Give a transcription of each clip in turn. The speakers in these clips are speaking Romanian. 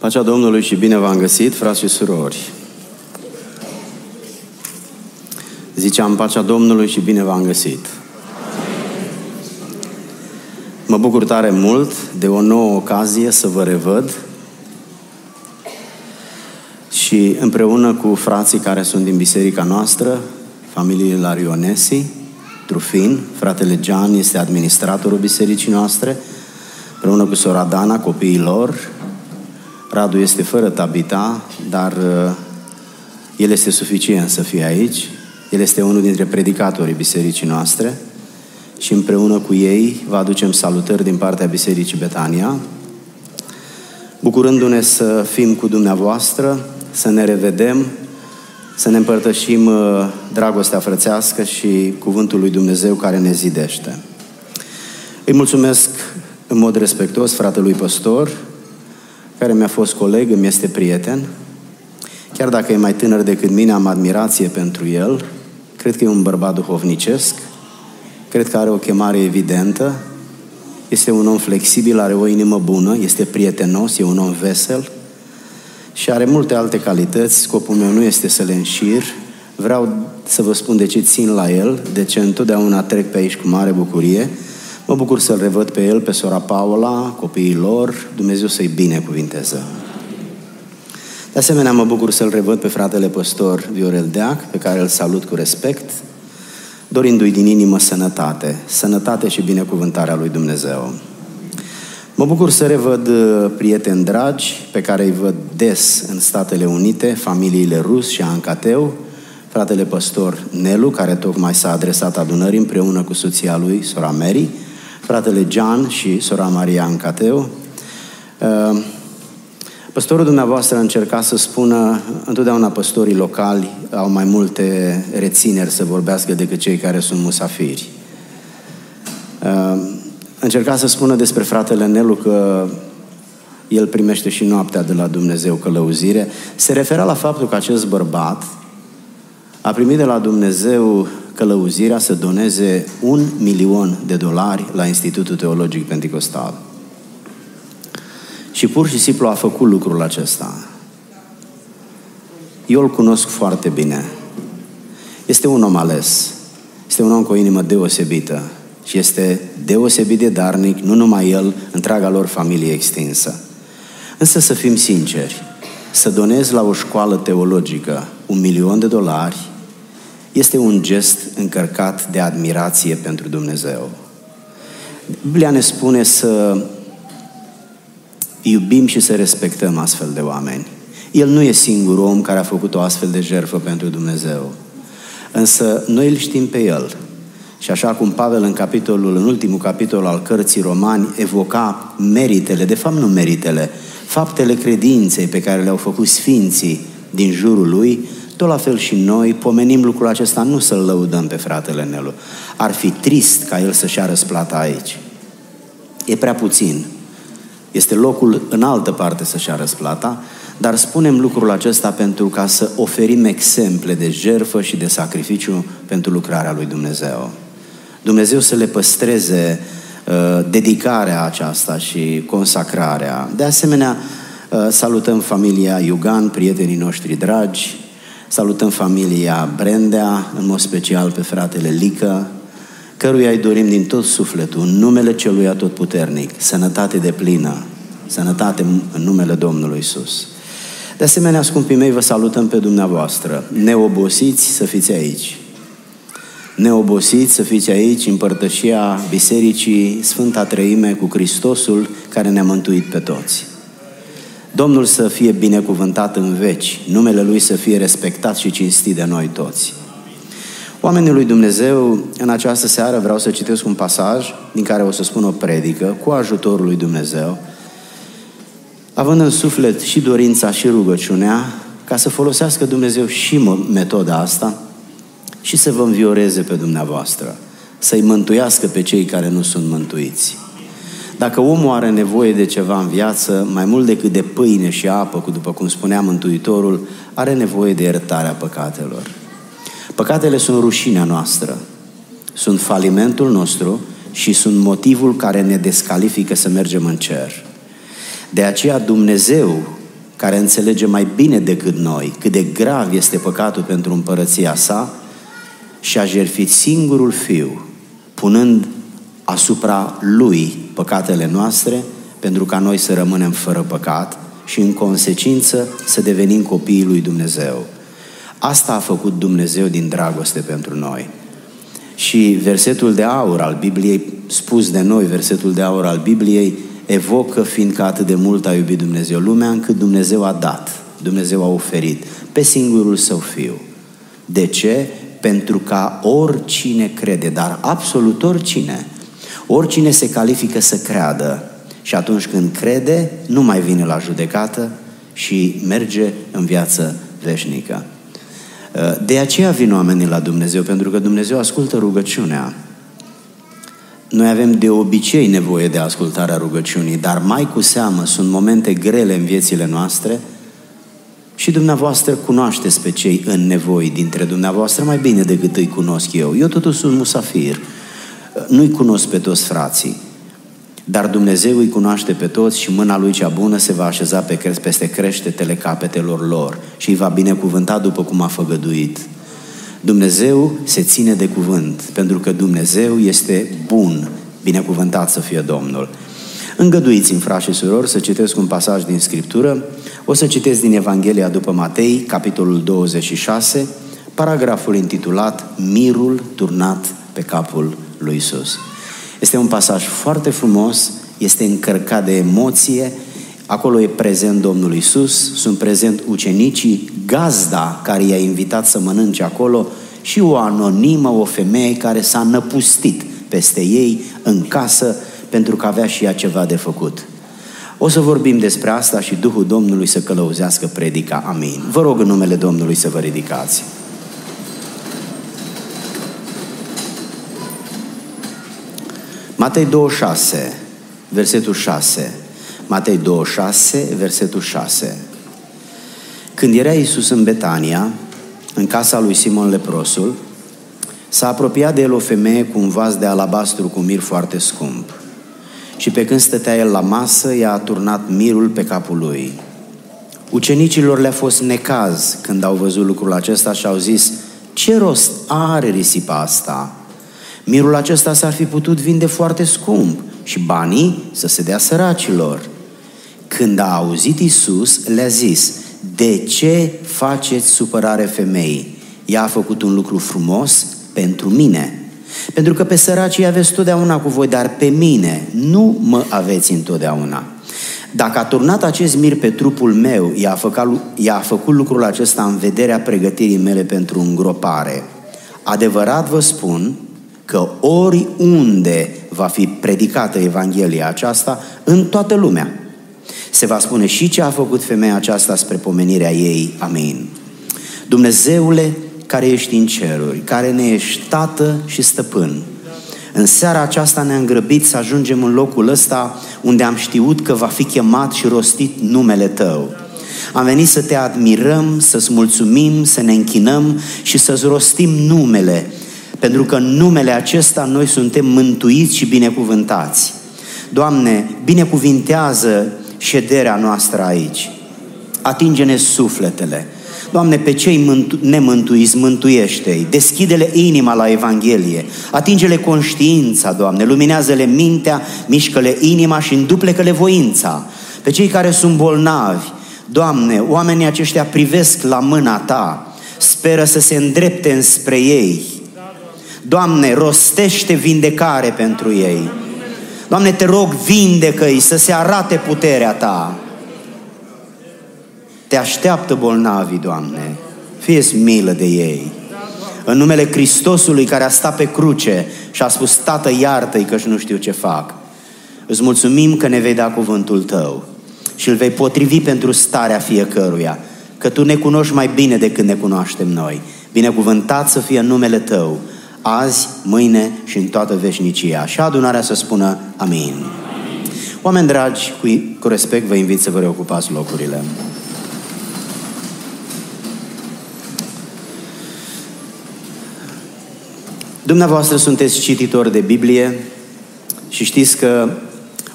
Pacea Domnului și bine v-am găsit, frați și surori. Ziceam, pacea Domnului și bine v-am găsit. Mă bucur tare mult de o nouă ocazie să vă revăd și împreună cu frații care sunt din biserica noastră, familiile Larionesi, Trufin, fratele Gian este administratorul bisericii noastre, împreună cu sora Dana, copiii lor. Radu este fără tabita, dar uh, el este suficient să fie aici. El este unul dintre predicatorii bisericii noastre și împreună cu ei vă aducem salutări din partea Bisericii Betania, bucurându-ne să fim cu dumneavoastră, să ne revedem, să ne împărtășim uh, dragostea frățească și cuvântul lui Dumnezeu care ne zidește. Îi mulțumesc în mod respectuos fratelui păstor, care mi-a fost coleg, îmi este prieten. Chiar dacă e mai tânăr decât mine, am admirație pentru el. Cred că e un bărbat duhovnicesc. Cred că are o chemare evidentă. Este un om flexibil, are o inimă bună, este prietenos, e un om vesel și are multe alte calități. Scopul meu nu este să le înșir. Vreau să vă spun de ce țin la el, de ce întotdeauna trec pe aici cu mare bucurie Mă bucur să-l revăd pe el, pe sora Paula, copiii lor, Dumnezeu să-i binecuvinteze. De asemenea, mă bucur să-l revăd pe fratele păstor Viorel Deac, pe care îl salut cu respect, dorindu-i din inimă sănătate, sănătate și binecuvântarea lui Dumnezeu. Mă bucur să revăd uh, prieteni dragi pe care îi văd des în Statele Unite, familiile Rus și Ancateu, fratele păstor Nelu, care tocmai s-a adresat adunării împreună cu soția lui, sora Mary, fratele Gian și sora Maria Ancateu. Uh, păstorul dumneavoastră a încercat să spună, întotdeauna păstorii locali au mai multe rețineri să vorbească decât cei care sunt musafiri. Uh, încerca să spună despre fratele Nelu că el primește și noaptea de la Dumnezeu călăuzire. Se referea la faptul că acest bărbat a primit de la Dumnezeu călăuzirea să doneze un milion de dolari la Institutul Teologic Pentecostal. Și pur și simplu a făcut lucrul acesta. Eu îl cunosc foarte bine. Este un om ales. Este un om cu o inimă deosebită. Și este deosebit de darnic, nu numai el, întreaga lor familie extinsă. Însă să fim sinceri, să donezi la o școală teologică un milion de dolari este un gest încărcat de admirație pentru Dumnezeu. Biblia ne spune să iubim și să respectăm astfel de oameni. El nu e singurul om care a făcut o astfel de jertfă pentru Dumnezeu. Însă noi îl știm pe el. Și așa cum Pavel în capitolul, în ultimul capitol al cărții romani evoca meritele, de fapt nu meritele, faptele credinței pe care le-au făcut sfinții din jurul lui, tot la fel și noi pomenim lucrul acesta, nu să-l lăudăm pe fratele Nelu. Ar fi trist ca el să-și ia răsplata aici. E prea puțin. Este locul în altă parte să-și ia răsplata, dar spunem lucrul acesta pentru ca să oferim exemple de jerfă și de sacrificiu pentru lucrarea lui Dumnezeu. Dumnezeu să le păstreze uh, dedicarea aceasta și consacrarea. De asemenea, uh, salutăm familia Iugan, prietenii noștri dragi, Salutăm familia Brendea, în mod special pe fratele Lică, căruia îi dorim din tot sufletul, în numele Celui Atotputernic, sănătate de plină, sănătate în numele Domnului Isus. De asemenea, scumpii mei, vă salutăm pe dumneavoastră. Neobosiți să fiți aici. Neobosiți să fiți aici în părtășia Bisericii Sfânta Treime cu Hristosul care ne-a mântuit pe toți. Domnul să fie binecuvântat în veci, numele Lui să fie respectat și cinstit de noi toți. Oamenii lui Dumnezeu, în această seară vreau să citesc un pasaj din care o să spun o predică cu ajutorul lui Dumnezeu, având în suflet și dorința și rugăciunea, ca să folosească Dumnezeu și metoda asta și să vă învioreze pe dumneavoastră, să-i mântuiască pe cei care nu sunt mântuiți. Dacă omul are nevoie de ceva în viață, mai mult decât de pâine și apă, cu după cum spunea Mântuitorul, are nevoie de iertarea păcatelor. Păcatele sunt rușinea noastră, sunt falimentul nostru și sunt motivul care ne descalifică să mergem în cer. De aceea Dumnezeu care înțelege mai bine decât noi cât de grav este păcatul pentru împărăția sa și a jertfit singurul fiu, punând asupra lui păcatele noastre, pentru ca noi să rămânem fără păcat și în consecință să devenim copiii lui Dumnezeu. Asta a făcut Dumnezeu din dragoste pentru noi. Și versetul de aur al Bibliei, spus de noi, versetul de aur al Bibliei, evocă fiindcă atât de mult a iubit Dumnezeu lumea, încât Dumnezeu a dat, Dumnezeu a oferit pe singurul său fiu. De ce? Pentru ca oricine crede, dar absolut oricine, oricine se califică să creadă și atunci când crede, nu mai vine la judecată și merge în viață veșnică. De aceea vin oamenii la Dumnezeu, pentru că Dumnezeu ascultă rugăciunea. Noi avem de obicei nevoie de ascultarea rugăciunii, dar mai cu seamă sunt momente grele în viețile noastre și dumneavoastră cunoașteți pe cei în nevoi dintre dumneavoastră mai bine decât îi cunosc eu. Eu totuși sunt musafir, nu-i cunosc pe toți frații, dar Dumnezeu îi cunoaște pe toți și mâna lui cea bună se va așeza pe crest peste creștetele capetelor lor și îi va binecuvânta după cum a făgăduit. Dumnezeu se ține de cuvânt, pentru că Dumnezeu este bun, binecuvântat să fie Domnul. Îngăduiți-mi, frați și surori, să citesc un pasaj din Scriptură. O să citesc din Evanghelia după Matei, capitolul 26, paragraful intitulat Mirul turnat pe capul lui Isus. Este un pasaj foarte frumos, este încărcat de emoție, acolo e prezent Domnul Isus, sunt prezent ucenicii, gazda care i-a invitat să mănânce acolo și o anonimă, o femeie care s-a năpustit peste ei în casă pentru că avea și ea ceva de făcut. O să vorbim despre asta și Duhul Domnului să călăuzească predica. Amin. Vă rog în numele Domnului să vă ridicați. Matei 26, versetul 6. Matei 26, versetul 6. Când era Iisus în Betania, în casa lui Simon Leprosul, s-a apropiat de el o femeie cu un vas de alabastru cu mir foarte scump. Și pe când stătea el la masă, i-a turnat mirul pe capul lui. Ucenicilor le-a fost necaz când au văzut lucrul acesta și au zis, ce rost are risipa asta? Mirul acesta s-ar fi putut vinde foarte scump și banii să se dea săracilor. Când a auzit Isus, le-a zis, de ce faceți supărare femeii? Ea a făcut un lucru frumos pentru mine. Pentru că pe săracii aveți totdeauna cu voi, dar pe mine nu mă aveți întotdeauna. Dacă a turnat acest mir pe trupul meu, i-a făcut, i-a făcut lucrul acesta în vederea pregătirii mele pentru îngropare. Adevărat vă spun că oriunde va fi predicată Evanghelia aceasta, în toată lumea, se va spune și ce a făcut femeia aceasta spre pomenirea ei. Amin. Dumnezeule care ești în ceruri, care ne ești tată și stăpân, în seara aceasta ne-am grăbit să ajungem în locul ăsta unde am știut că va fi chemat și rostit numele Tău. Am venit să Te admirăm, să-ți mulțumim, să ne închinăm și să-ți rostim numele, pentru că în numele acesta noi suntem mântuiți și binecuvântați. Doamne, binecuvintează șederea noastră aici. Atinge-ne sufletele. Doamne, pe cei nemântuiți, mântuiește-i. Deschide-le inima la Evanghelie. Atinge-le conștiința, Doamne. Luminează-le mintea, mișcă-le inima și înduplecă-le voința. Pe cei care sunt bolnavi, Doamne, oamenii aceștia privesc la mâna Ta, speră să se îndrepte înspre ei. Doamne, rostește vindecare pentru ei. Doamne, te rog, vindecă-i să se arate puterea Ta. Te așteaptă bolnavii, Doamne. fie milă de ei. În numele Hristosului care a stat pe cruce și a spus, Tată, iartă-i că nu știu ce fac. Îți mulțumim că ne vei da cuvântul Tău și îl vei potrivi pentru starea fiecăruia, că Tu ne cunoști mai bine decât ne cunoaștem noi. Binecuvântat să fie numele Tău, azi, mâine și în toată veșnicia. Și adunarea să spună amin. amin. Oameni dragi, cu, cu respect vă invit să vă reocupați locurile. Dumneavoastră sunteți cititori de Biblie și știți că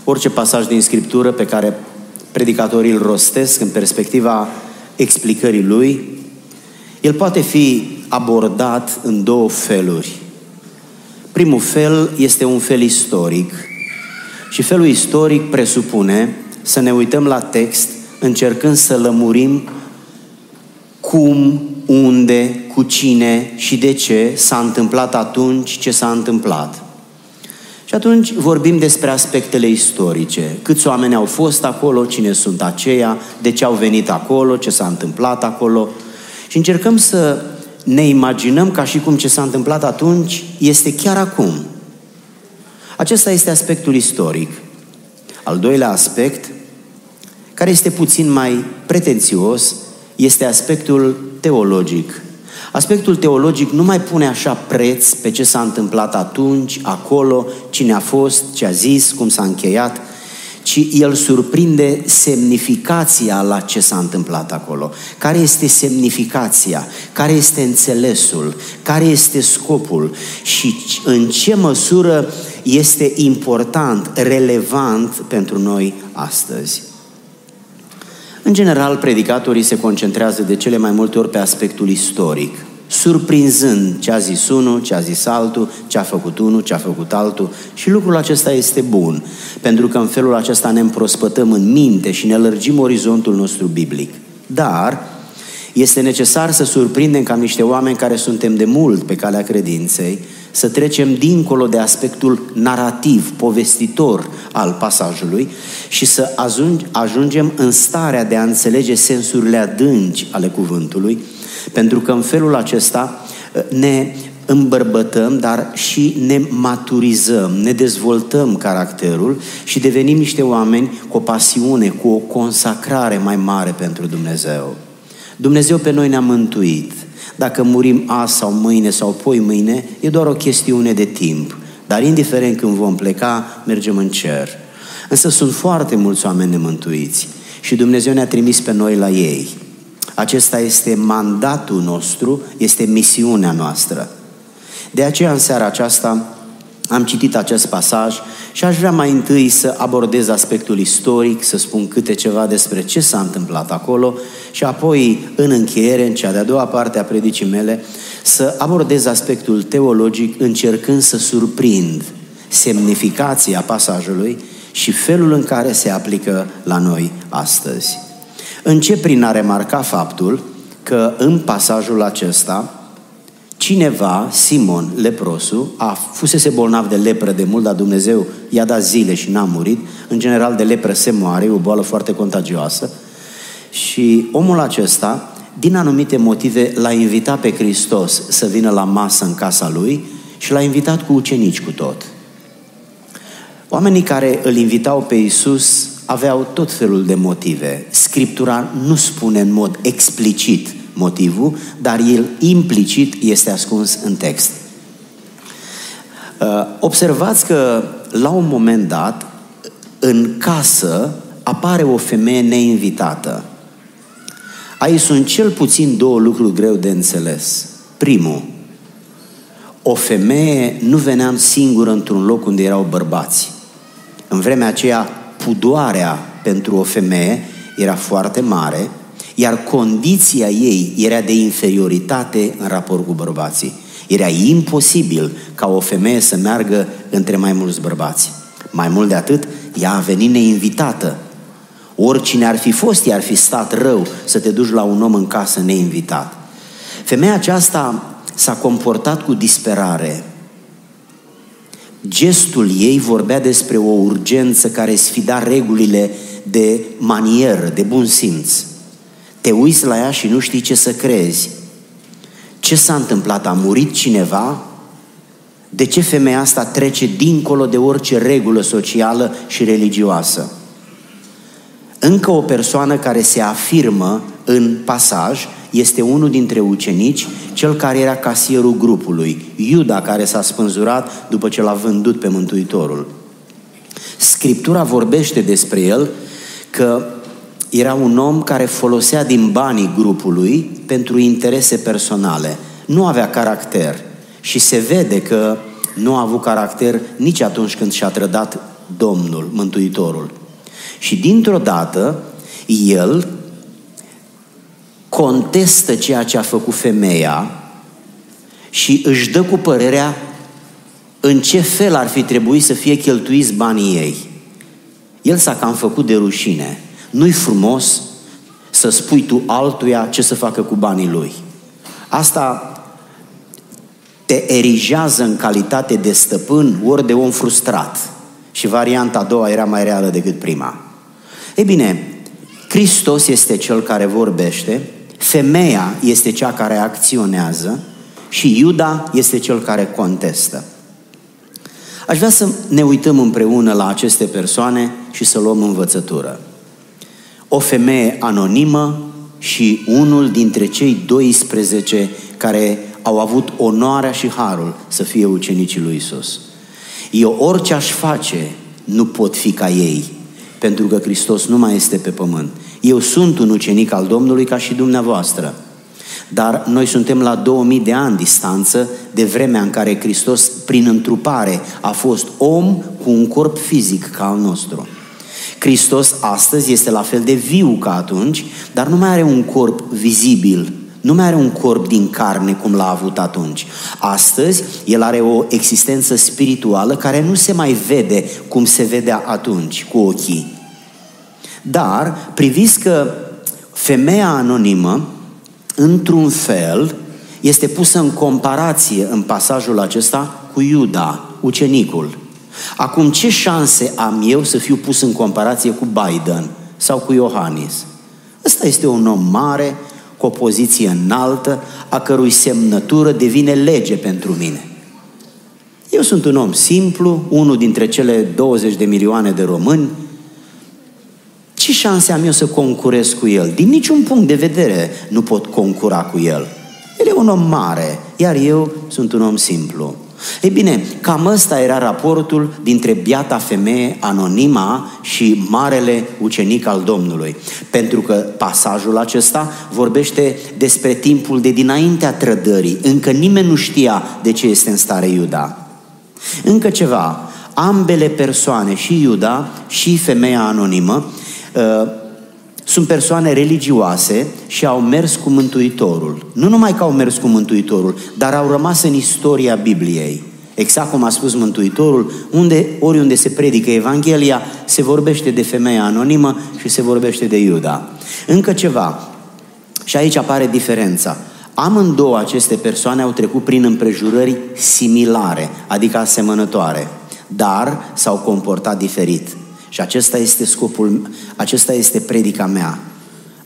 orice pasaj din Scriptură pe care predicatorii îl rostesc în perspectiva explicării lui, el poate fi abordat în două feluri. Primul fel este un fel istoric și felul istoric presupune să ne uităm la text încercând să lămurim cum, unde, cu cine și de ce s-a întâmplat atunci ce s-a întâmplat. Și atunci vorbim despre aspectele istorice. Câți oameni au fost acolo, cine sunt aceia, de ce au venit acolo, ce s-a întâmplat acolo. Și încercăm să ne imaginăm ca și cum ce s-a întâmplat atunci este chiar acum. Acesta este aspectul istoric. Al doilea aspect, care este puțin mai pretențios, este aspectul teologic. Aspectul teologic nu mai pune așa preț pe ce s-a întâmplat atunci, acolo, cine a fost, ce a zis, cum s-a încheiat, ci el surprinde semnificația la ce s-a întâmplat acolo. Care este semnificația? Care este înțelesul? Care este scopul? Și în ce măsură este important, relevant pentru noi astăzi? În general, predicatorii se concentrează de cele mai multe ori pe aspectul istoric, surprinzând ce a zis unul, ce a zis altul, ce a făcut unul, ce a făcut altul. Și lucrul acesta este bun, pentru că în felul acesta ne împrospătăm în minte și ne lărgim orizontul nostru biblic. Dar este necesar să surprindem cam niște oameni care suntem de mult pe calea credinței, să trecem dincolo de aspectul narrativ, povestitor al pasajului și să ajungem în starea de a înțelege sensurile adânci ale cuvântului, pentru că în felul acesta uh, ne îmbărbătăm, dar și ne maturizăm, ne dezvoltăm caracterul și devenim niște oameni cu o pasiune, cu o consacrare mai mare pentru Dumnezeu. Dumnezeu pe noi ne-a mântuit. Dacă murim azi sau mâine sau poi mâine, e doar o chestiune de timp. Dar indiferent când vom pleca, mergem în cer. Însă sunt foarte mulți oameni nemântuiți și Dumnezeu ne-a trimis pe noi la ei. Acesta este mandatul nostru, este misiunea noastră. De aceea, în seara aceasta, am citit acest pasaj și aș vrea mai întâi să abordez aspectul istoric, să spun câte ceva despre ce s-a întâmplat acolo și apoi, în încheiere, în cea de-a doua parte a predicii mele, să abordez aspectul teologic încercând să surprind semnificația pasajului și felul în care se aplică la noi astăzi. Încep prin a remarca faptul că în pasajul acesta cineva, Simon leprosu, a fusese bolnav de lepră de mult, dar Dumnezeu i-a dat zile și n-a murit. În general de lepră se moare, e o boală foarte contagioasă. Și omul acesta, din anumite motive, l-a invitat pe Hristos să vină la masă în casa lui și l-a invitat cu ucenici cu tot. Oamenii care îl invitau pe Isus aveau tot felul de motive. Scriptura nu spune în mod explicit motivul, dar el implicit este ascuns în text. Uh, observați că la un moment dat, în casă, apare o femeie neinvitată. Aici sunt cel puțin două lucruri greu de înțeles. Primul, o femeie nu venea singură într-un loc unde erau bărbați. În vremea aceea, pudoarea pentru o femeie era foarte mare iar condiția ei era de inferioritate în raport cu bărbații. Era imposibil ca o femeie să meargă între mai mulți bărbați. Mai mult de atât, ea a venit neinvitată. Oricine ar fi fost, i-ar fi stat rău să te duci la un om în casă neinvitat. Femeia aceasta s-a comportat cu disperare. Gestul ei vorbea despre o urgență care sfida regulile de manieră, de bun simț. Te uiți la ea și nu știi ce să crezi. Ce s-a întâmplat? A murit cineva? De ce femeia asta trece dincolo de orice regulă socială și religioasă? Încă o persoană care se afirmă în pasaj este unul dintre ucenici, cel care era casierul grupului, Iuda, care s-a spânzurat după ce l-a vândut pe Mântuitorul. Scriptura vorbește despre el că era un om care folosea din banii grupului pentru interese personale. Nu avea caracter și se vede că nu a avut caracter nici atunci când și-a trădat Domnul, Mântuitorul. Și dintr-o dată, el contestă ceea ce a făcut femeia și își dă cu părerea în ce fel ar fi trebuit să fie cheltuiți banii ei. El s-a cam făcut de rușine. Nu-i frumos să spui tu altuia ce să facă cu banii lui. Asta te erigează în calitate de stăpân ori de om frustrat. Și varianta a doua era mai reală decât prima. Ei bine, Hristos este cel care vorbește, femeia este cea care acționează și Iuda este cel care contestă. Aș vrea să ne uităm împreună la aceste persoane și să luăm învățătură. O femeie anonimă și unul dintre cei 12 care au avut onoarea și harul să fie ucenicii lui Isus. Eu orice aș face, nu pot fi ca ei, pentru că Hristos nu mai este pe pământ. Eu sunt un ucenic al Domnului ca și dumneavoastră. Dar noi suntem la 2000 de ani distanță de vremea în care Hristos, prin întrupare, a fost om cu un corp fizic ca al nostru. Hristos astăzi este la fel de viu ca atunci, dar nu mai are un corp vizibil, nu mai are un corp din carne cum l-a avut atunci. Astăzi, el are o existență spirituală care nu se mai vede cum se vedea atunci cu ochii. Dar priviți că femeia anonimă, într-un fel, este pusă în comparație în pasajul acesta cu Iuda, ucenicul. Acum, ce șanse am eu să fiu pus în comparație cu Biden sau cu Iohannis? Ăsta este un om mare, cu o poziție înaltă, a cărui semnătură devine lege pentru mine. Eu sunt un om simplu, unul dintre cele 20 de milioane de români. Ce șanse am eu să concurez cu el? Din niciun punct de vedere nu pot concura cu el. El e un om mare, iar eu sunt un om simplu. Ei bine, cam ăsta era raportul dintre biata femeie anonima și marele ucenic al Domnului. Pentru că pasajul acesta vorbește despre timpul de dinaintea trădării. Încă nimeni nu știa de ce este în stare Iuda. Încă ceva, ambele persoane, și Iuda și femeia anonimă, uh, sunt persoane religioase și au mers cu Mântuitorul. Nu numai că au mers cu Mântuitorul, dar au rămas în istoria Bibliei. Exact cum a spus Mântuitorul, unde, oriunde se predică Evanghelia, se vorbește de femeia anonimă și se vorbește de Iuda. Încă ceva, și aici apare diferența. Amândouă aceste persoane au trecut prin împrejurări similare, adică asemănătoare, dar s-au comportat diferit. Și acesta este scopul, acesta este predica mea.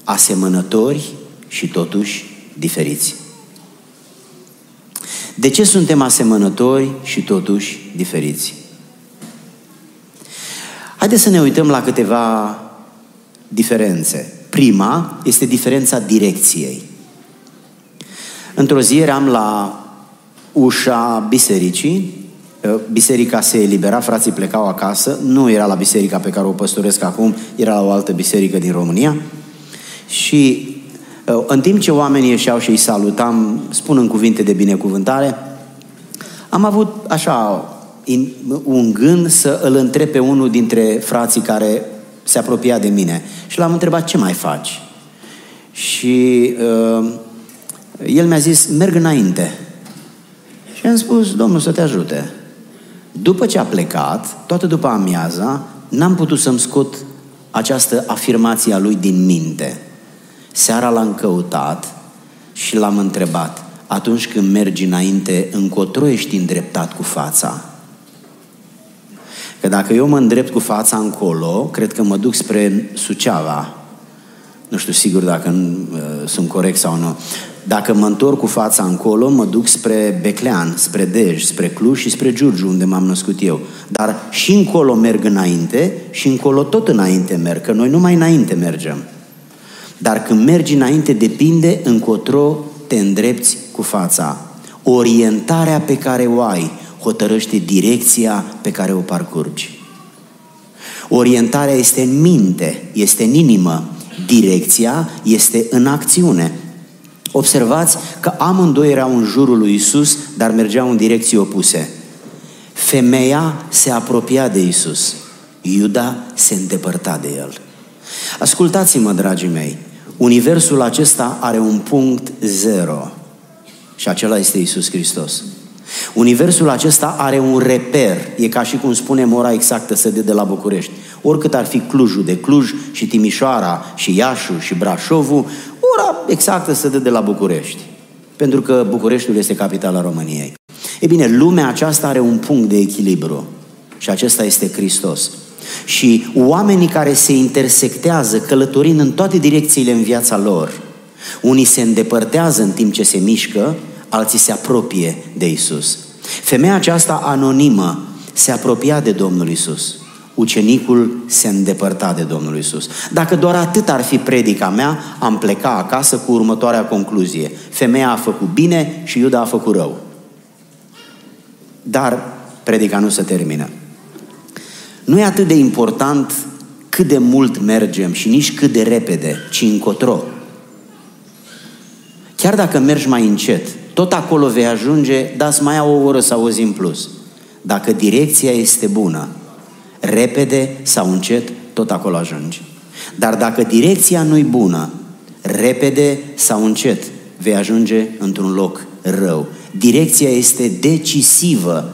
Asemănători și totuși diferiți. De ce suntem asemănători și totuși diferiți? Haideți să ne uităm la câteva diferențe. Prima este diferența direcției. Într-o zi eram la ușa bisericii biserica se elibera, frații plecau acasă, nu era la biserica pe care o păstoresc acum, era la o altă biserică din România și uh, în timp ce oamenii ieșeau și îi salutam, în cuvinte de binecuvântare, am avut așa un gând să îl întreb pe unul dintre frații care se apropia de mine și l-am întrebat ce mai faci? Și uh, el mi-a zis, merg înainte. Și am spus, Domnul să te ajute. După ce a plecat, toată după amiaza, n-am putut să-mi scot această afirmație a lui din minte. Seara l-am căutat și l-am întrebat, atunci când mergi înainte, încotro ești îndreptat cu fața? Că dacă eu mă îndrept cu fața încolo, cred că mă duc spre Suceava. Nu știu sigur dacă uh, sunt corect sau nu. Dacă mă întorc cu fața încolo, mă duc spre Beclean, spre Dej, spre Cluj și spre Giurgiu, unde m-am născut eu. Dar și încolo merg înainte și încolo tot înainte merg, că noi numai înainte mergem. Dar când mergi înainte, depinde încotro te îndrepți cu fața. Orientarea pe care o ai hotărăște direcția pe care o parcurgi. Orientarea este în minte, este în inimă. Direcția este în acțiune. Observați că amândoi erau în jurul lui Isus, dar mergeau în direcții opuse. Femeia se apropia de Isus. Iuda se îndepărta de el. Ascultați-mă, dragii mei, universul acesta are un punct zero și acela este Isus Hristos. Universul acesta are un reper, e ca și cum spunem ora exactă sede de la București. Oricât ar fi Clujul de Cluj și Timișoara și Iașu și Brașovul, ora exactă sede de la București. Pentru că Bucureștiul este capitala României. E bine, lumea aceasta are un punct de echilibru și acesta este Hristos. Și oamenii care se intersectează, călătorind în toate direcțiile în viața lor, unii se îndepărtează în timp ce se mișcă, alții se apropie de Isus. Femeia aceasta anonimă se apropia de Domnul Isus. Ucenicul se îndepărta de Domnul Isus. Dacă doar atât ar fi predica mea, am pleca acasă cu următoarea concluzie. Femeia a făcut bine și Iuda a făcut rău. Dar predica nu se termină. Nu e atât de important cât de mult mergem și nici cât de repede, ci încotro. Chiar dacă mergi mai încet, tot acolo vei ajunge, dar îți mai au o oră sau o zi în plus. Dacă direcția este bună, repede sau încet, tot acolo ajungi. Dar dacă direcția nu-i bună, repede sau încet, vei ajunge într-un loc rău. Direcția este decisivă.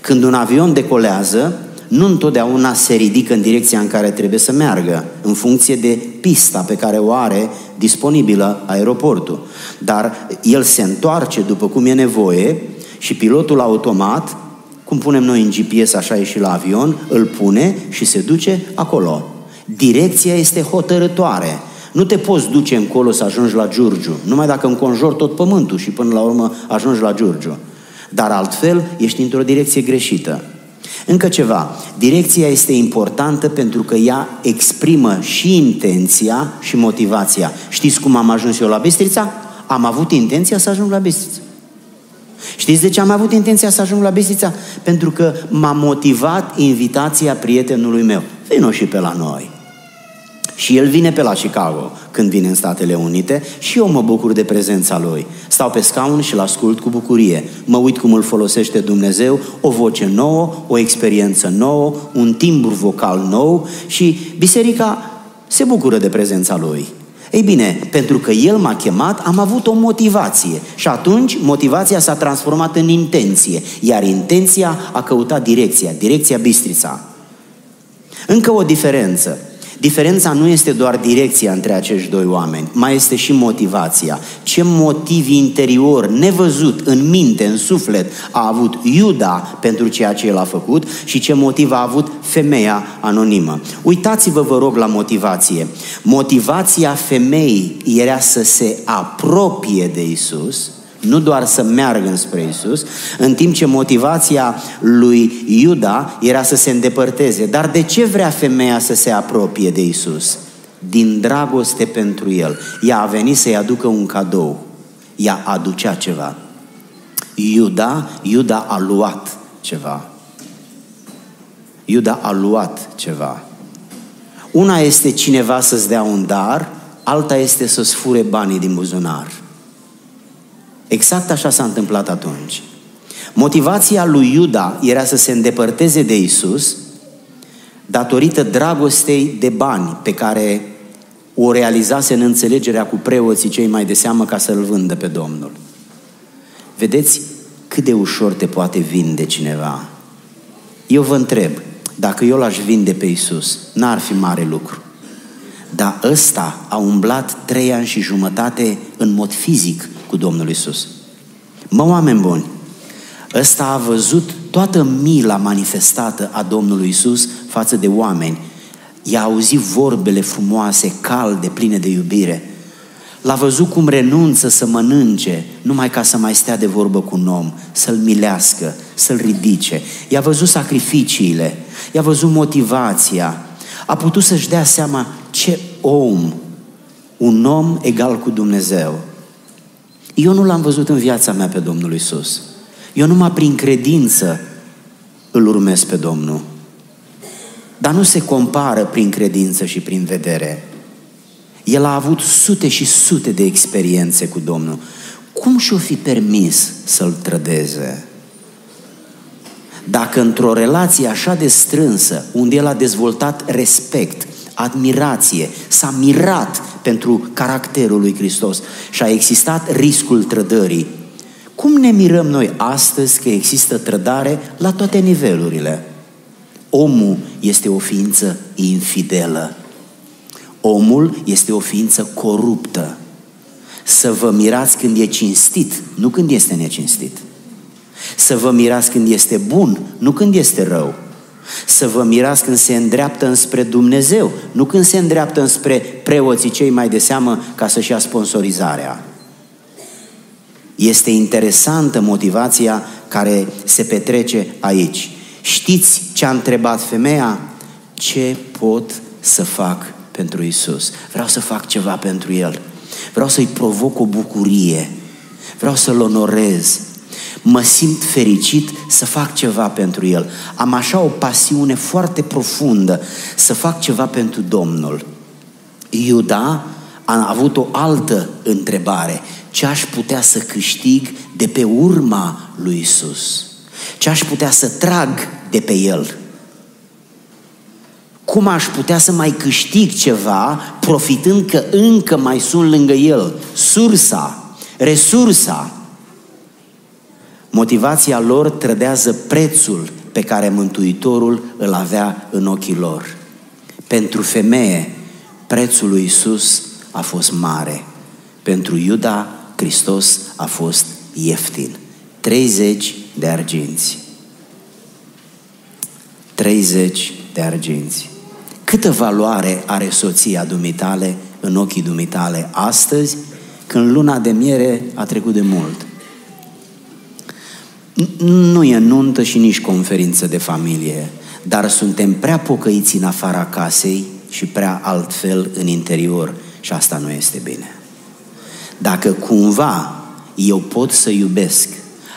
Când un avion decolează, nu întotdeauna se ridică în direcția în care trebuie să meargă, în funcție de pista pe care o are disponibilă aeroportul. Dar el se întoarce după cum e nevoie și pilotul automat, cum punem noi în GPS, așa e și la avion, îl pune și se duce acolo. Direcția este hotărătoare. Nu te poți duce încolo să ajungi la Giurgiu, numai dacă înconjori tot pământul și până la urmă ajungi la Giurgiu. Dar altfel ești într-o direcție greșită. Încă ceva, direcția este importantă pentru că ea exprimă și intenția și motivația. Știți cum am ajuns eu la Bistrița? Am avut intenția să ajung la Bistrița. Știți de ce am avut intenția să ajung la Bistrița? Pentru că m-a motivat invitația prietenului meu. Vino și pe la noi. Și el vine pe la Chicago când vine în Statele Unite și eu mă bucur de prezența lui. Stau pe scaun și îl ascult cu bucurie. Mă uit cum îl folosește Dumnezeu, o voce nouă, o experiență nouă, un timbru vocal nou și biserica se bucură de prezența lui. Ei bine, pentru că El m-a chemat, am avut o motivație și atunci motivația s-a transformat în intenție, iar intenția a căutat direcția, direcția Bistrița. Încă o diferență. Diferența nu este doar direcția între acești doi oameni, mai este și motivația. Ce motiv interior, nevăzut, în minte, în suflet, a avut Iuda pentru ceea ce el a făcut și ce motiv a avut femeia anonimă. Uitați-vă, vă rog, la motivație. Motivația femeii era să se apropie de Isus, nu doar să meargă spre Isus, în timp ce motivația lui Iuda era să se îndepărteze. Dar de ce vrea femeia să se apropie de Isus? Din dragoste pentru el. Ea a venit să-i aducă un cadou. Ea aducea ceva. Iuda, Iuda a luat ceva. Iuda a luat ceva. Una este cineva să-ți dea un dar, alta este să-ți fure banii din buzunar. Exact așa s-a întâmplat atunci. Motivația lui Iuda era să se îndepărteze de Isus datorită dragostei de bani pe care o realizase în înțelegerea cu preoții cei mai de seamă ca să-l vândă pe Domnul. Vedeți cât de ușor te poate vinde cineva. Eu vă întreb, dacă eu l-aș vinde pe Isus, n-ar fi mare lucru. Dar ăsta a umblat trei ani și jumătate în mod fizic cu Domnul Isus. Mă, oameni buni, ăsta a văzut toată mila manifestată a Domnului Isus față de oameni. I-a auzit vorbele frumoase, calde, pline de iubire. L-a văzut cum renunță să mănânce numai ca să mai stea de vorbă cu un om, să-l milească, să-l ridice. I-a văzut sacrificiile, i-a văzut motivația. A putut să-și dea seama ce om, un om egal cu Dumnezeu. Eu nu l-am văzut în viața mea pe Domnul Isus. Eu numai prin credință îl urmez pe Domnul. Dar nu se compară prin credință și prin vedere. El a avut sute și sute de experiențe cu Domnul. Cum și-o fi permis să-l trădeze? Dacă într-o relație așa de strânsă, unde el a dezvoltat respect, admirație, s-a mirat pentru caracterul lui Hristos și a existat riscul trădării, cum ne mirăm noi astăzi că există trădare la toate nivelurile? Omul este o ființă infidelă. Omul este o ființă coruptă. Să vă mirați când e cinstit, nu când este necinstit. Să vă mirați când este bun, nu când este rău. Să vă mirați când se îndreaptă înspre Dumnezeu, nu când se îndreaptă înspre preoții cei mai de seamă ca să-și ia sponsorizarea. Este interesantă motivația care se petrece aici. Știți ce a întrebat femeia? Ce pot să fac pentru Isus? Vreau să fac ceva pentru El. Vreau să-i provoc o bucurie. Vreau să-L onorez. Mă simt fericit să fac ceva pentru El. Am așa o pasiune foarte profundă să fac ceva pentru Domnul. Iuda a avut o altă întrebare. Ce aș putea să câștig de pe urma lui Isus? Ce aș putea să trag de pe El? Cum aș putea să mai câștig ceva profitând că încă mai sunt lângă El? Sursa, resursa. Motivația lor trădează prețul pe care Mântuitorul îl avea în ochii lor. Pentru femeie, prețul lui Isus a fost mare. Pentru Iuda, Hristos a fost ieftin. 30 de arginți. 30 de arginți. Câtă valoare are soția dumitale în ochii dumitale astăzi, când luna de miere a trecut de mult? Nu e nuntă și nici conferință de familie, dar suntem prea pocăiți în afara casei și prea altfel în interior și asta nu este bine. Dacă cumva eu pot să iubesc,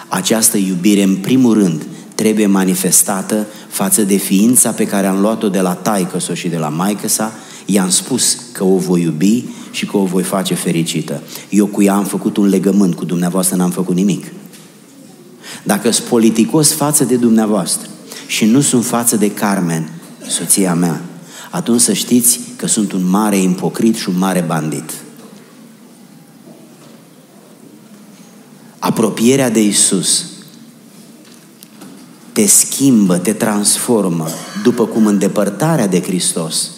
această iubire în primul rând trebuie manifestată față de ființa pe care am luat-o de la taică și de la maică sa, i-am spus că o voi iubi și că o voi face fericită. Eu cu ea am făcut un legământ, cu dumneavoastră n-am făcut nimic. Dacă sunt politicos față de dumneavoastră și nu sunt față de Carmen, soția mea, atunci să știți că sunt un mare impocrit și un mare bandit. Apropierea de Isus te schimbă, te transformă, după cum îndepărtarea de Hristos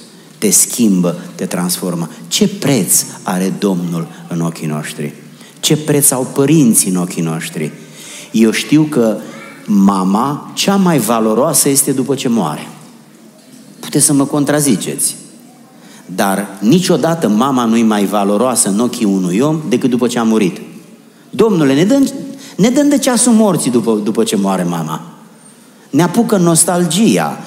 te schimbă, te transformă. Ce preț are Domnul în ochii noștri? Ce preț au părinții în ochii noștri? Eu știu că mama cea mai valoroasă este după ce moare. Puteți să mă contraziceți. Dar niciodată mama nu e mai valoroasă în ochii unui om decât după ce a murit. Domnule, ne dăm, ne dăm de ceasul morții după, după ce moare mama. Ne apucă nostalgia.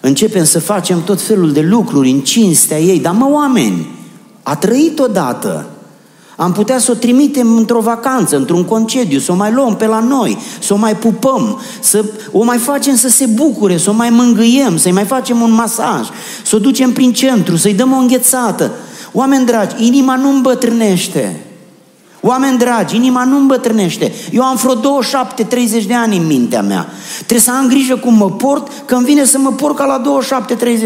Începem să facem tot felul de lucruri în cinstea ei. Dar mă, oameni, a trăit odată. Am putea să o trimitem într-o vacanță, într-un concediu, să o mai luăm pe la noi, să o mai pupăm, să o mai facem să se bucure, să o mai mângâiem, să-i mai facem un masaj, să o ducem prin centru, să-i dăm o înghețată. Oameni dragi, inima nu îmbătrânește. Oameni dragi, inima nu îmbătrânește. Eu am vreo 27-30 de ani în mintea mea. Trebuie să am grijă cum mă port, că îmi vine să mă port ca la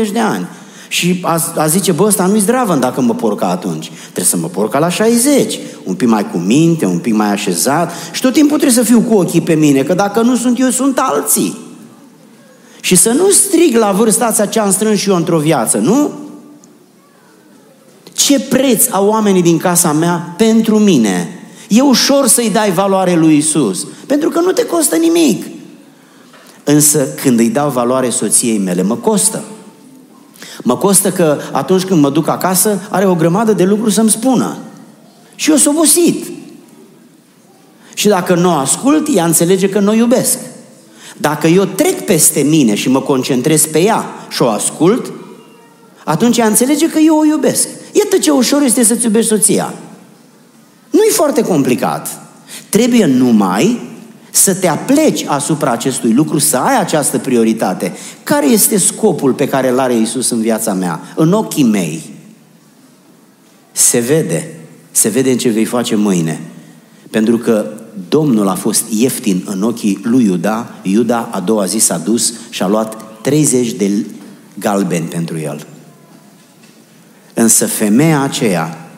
27-30 de ani. Și a, a zice, bă, ăsta nu-i zdravă dacă mă porc ca atunci. Trebuie să mă porc ca la 60. Un pic mai cu minte, un pic mai așezat. Și tot timpul trebuie să fiu cu ochii pe mine, că dacă nu sunt eu, sunt alții. Și să nu strig la vârsta asta ce am strâns și eu într-o viață, nu? Ce preț au oamenii din casa mea pentru mine? E ușor să-i dai valoare lui Isus, pentru că nu te costă nimic. Însă când îi dau valoare soției mele, mă costă. Mă costă că atunci când mă duc acasă, are o grămadă de lucruri să-mi spună. Și eu sunt obosit. Și dacă nu o ascult, ea înțelege că nu o iubesc. Dacă eu trec peste mine și mă concentrez pe ea și o ascult, atunci ea înțelege că eu o iubesc. Iată ce ușor este să-ți iubești soția. Nu e foarte complicat. Trebuie numai să te apleci asupra acestui lucru, să ai această prioritate. Care este scopul pe care îl are Isus în viața mea, în ochii mei? Se vede. Se vede în ce vei face mâine. Pentru că Domnul a fost ieftin în ochii lui Iuda, Iuda a doua zi s-a dus și a luat 30 de galbeni pentru el. Însă femeia aceea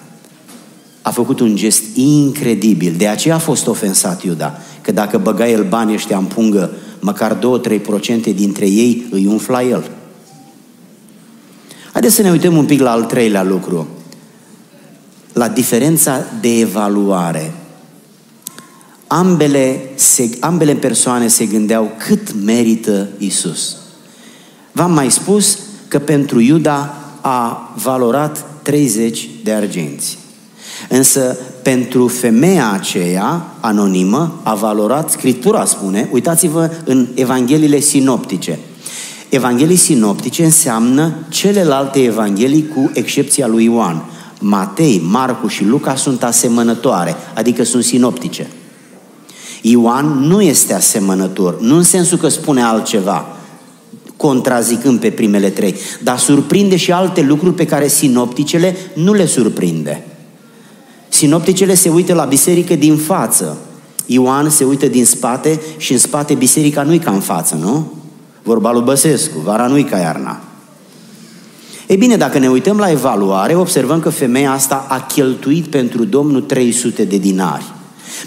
a făcut un gest incredibil. De aceea a fost ofensat Iuda. Că dacă băga el banii ăștia în pungă, măcar 2-3% dintre ei îi umfla el. Haideți să ne uităm un pic la al treilea lucru. La diferența de evaluare. Ambele, se, ambele persoane se gândeau cât merită Isus. V-am mai spus că pentru Iuda a valorat 30 de argenți. Însă pentru femeia aceea anonimă a valorat, Scriptura spune, uitați-vă în Evangheliile sinoptice. Evanghelii sinoptice înseamnă celelalte evanghelii cu excepția lui Ioan. Matei, Marcu și Luca sunt asemănătoare, adică sunt sinoptice. Ioan nu este asemănător, nu în sensul că spune altceva, contrazicând pe primele trei, dar surprinde și alte lucruri pe care sinopticele nu le surprinde. Sinopticele se uită la biserică din față. Ioan se uită din spate și în spate biserica nu-i ca în față, nu? Vorba lui Băsescu, vara nu-i ca iarna. Ei bine, dacă ne uităm la evaluare, observăm că femeia asta a cheltuit pentru Domnul 300 de dinari.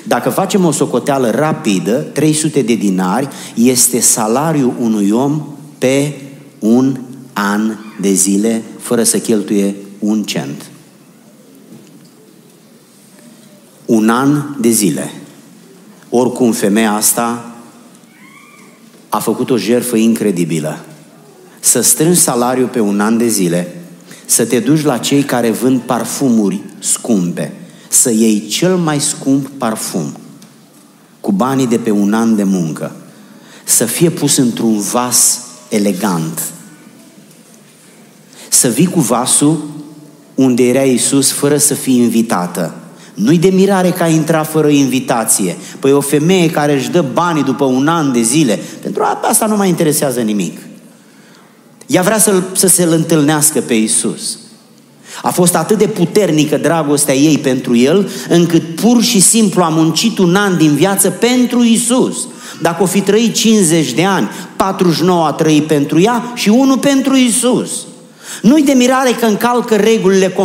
Dacă facem o socoteală rapidă, 300 de dinari este salariul unui om pe un an de zile, fără să cheltuie un cent. Un an de zile. Oricum, femeia asta a făcut o jerfă incredibilă. Să strângi salariul pe un an de zile, să te duci la cei care vând parfumuri scumpe, să iei cel mai scump parfum cu banii de pe un an de muncă, să fie pus într-un vas elegant, să vii cu vasul unde era Isus fără să fii invitată, nu-i de mirare că a intrat fără invitație. Păi o femeie care își dă banii după un an de zile, pentru asta nu mai interesează nimic. Ea vrea să, să se-l întâlnească pe Isus. A fost atât de puternică dragostea ei pentru el, încât pur și simplu a muncit un an din viață pentru Isus. Dacă o fi trăit 50 de ani, 49 a trăit pentru ea și unul pentru Isus. Nu-i de mirare că încalcă regulile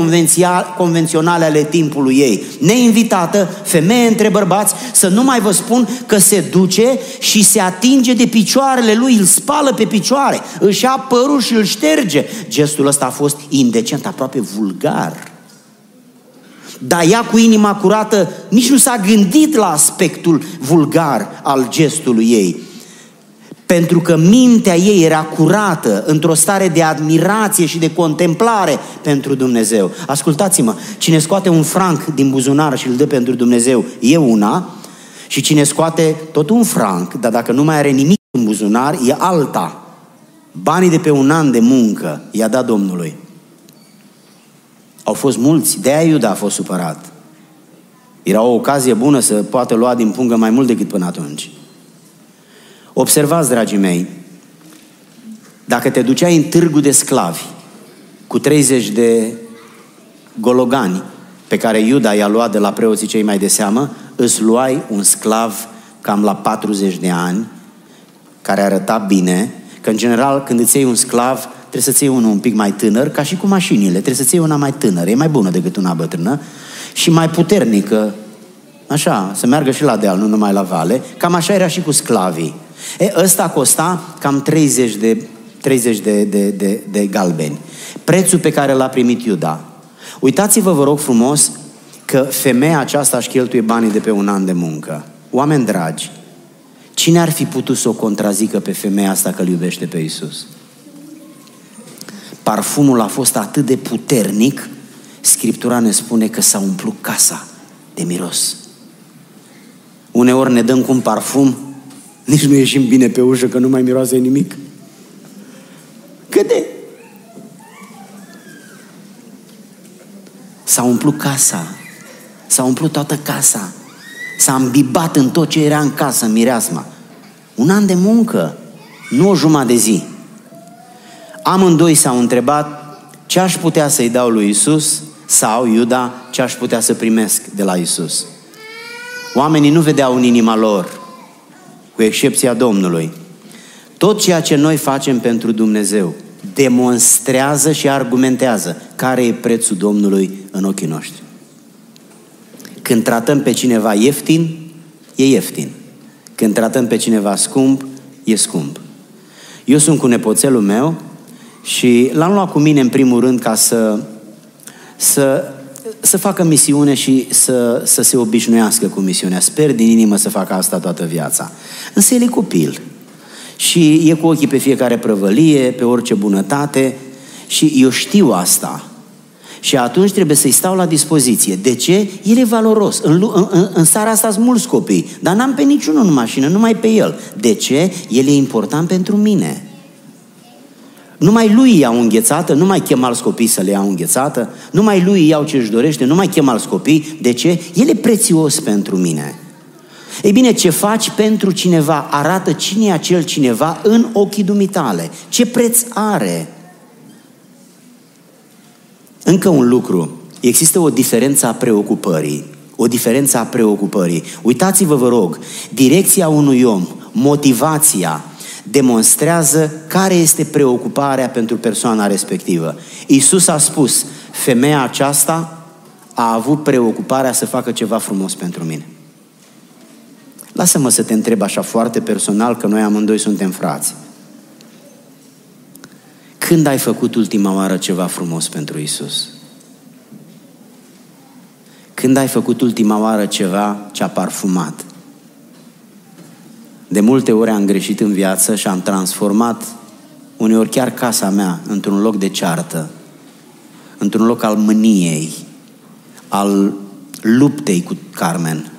convenționale ale timpului ei. Neinvitată, femeie între bărbați, să nu mai vă spun că se duce și se atinge de picioarele lui, îl spală pe picioare, își ia părul și îl șterge. Gestul ăsta a fost indecent, aproape vulgar. Dar ea cu inima curată nici nu s-a gândit la aspectul vulgar al gestului ei pentru că mintea ei era curată, într-o stare de admirație și de contemplare pentru Dumnezeu. Ascultați-mă, cine scoate un franc din buzunar și îl dă pentru Dumnezeu e una, și cine scoate tot un franc, dar dacă nu mai are nimic în buzunar, e alta. Banii de pe un an de muncă i-a dat Domnului. Au fost mulți, de aia Iuda a fost supărat. Era o ocazie bună să poată lua din pungă mai mult decât până atunci. Observați, dragii mei, dacă te duceai în târgu de sclavi cu 30 de gologani pe care Iuda i-a luat de la preoții cei mai de seamă, îți luai un sclav cam la 40 de ani, care arăta bine, că în general când îți iei un sclav, trebuie să-ți iei unul un pic mai tânăr, ca și cu mașinile, trebuie să-ți iei una mai tânără, e mai bună decât una bătrână și mai puternică, așa, să meargă și la deal, nu numai la vale, cam așa era și cu sclavii. E, ăsta costa cam 30 de, 30 de, de, de, de galbeni. Prețul pe care l-a primit Iuda. Uitați-vă, vă rog frumos, că femeia aceasta își cheltuie banii de pe un an de muncă. Oameni dragi, cine ar fi putut să o contrazică pe femeia asta că îl iubește pe Isus? Parfumul a fost atât de puternic, Scriptura ne spune că s-a umplut casa de miros. Uneori ne dăm cu un parfum nici nu ieșim bine pe ușă că nu mai miroase nimic. Cât de? S-a umplut casa. S-a umplut toată casa. S-a îmbibat în tot ce era în casă, mireasma. Un an de muncă, nu o jumătate de zi. Amândoi s-au întrebat ce aș putea să-i dau lui Isus sau Iuda ce aș putea să primesc de la Isus. Oamenii nu vedeau în inima lor, cu excepția Domnului. Tot ceea ce noi facem pentru Dumnezeu demonstrează și argumentează care e prețul Domnului în ochii noștri. Când tratăm pe cineva ieftin, e ieftin. Când tratăm pe cineva scump, e scump. Eu sunt cu nepoțelul meu și l-am luat cu mine în primul rând ca să, să, să facă misiune și să, să se obișnuiască cu misiunea. Sper din inimă să facă asta toată viața. Însă el e copil și e cu ochii pe fiecare prăvălie, pe orice bunătate și eu știu asta. Și atunci trebuie să-i stau la dispoziție. De ce? El e valoros. În, în, în seara asta sunt mulți copii, dar n-am pe niciunul în mașină, numai pe el. De ce? El e important pentru mine. Numai lui iau înghețată, nu mai chem alți copii să le iau înghețată, numai lui iau ce își dorește, nu mai chem alți copii. De ce? El e prețios pentru mine. Ei bine, ce faci pentru cineva arată cine e acel cineva în ochii dumitale. Ce preț are. Încă un lucru. Există o diferență a preocupării. O diferență a preocupării. Uitați-vă, vă rog, direcția unui om, motivația, demonstrează care este preocuparea pentru persoana respectivă. Iisus a spus, femeia aceasta a avut preocuparea să facă ceva frumos pentru mine. Lasă-mă să te întreb așa foarte personal, că noi amândoi suntem frați. Când ai făcut ultima oară ceva frumos pentru Isus? Când ai făcut ultima oară ceva ce a parfumat? De multe ori am greșit în viață și am transformat uneori chiar casa mea într-un loc de ceartă, într-un loc al mâniei, al luptei cu Carmen.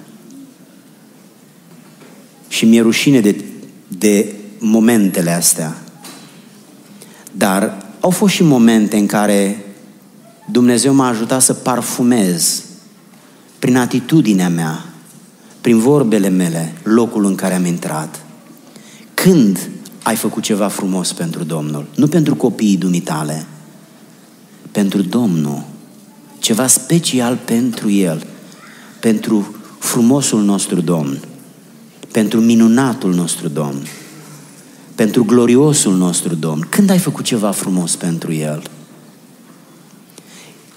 Și mi-e rușine de, de momentele astea. Dar au fost și momente în care Dumnezeu m-a ajutat să parfumez prin atitudinea mea, prin vorbele mele, locul în care am intrat. Când ai făcut ceva frumos pentru Domnul? Nu pentru copiii dumitale, pentru Domnul. Ceva special pentru El, pentru frumosul nostru Domn, pentru minunatul nostru Domn, pentru gloriosul nostru Domn. Când ai făcut ceva frumos pentru El?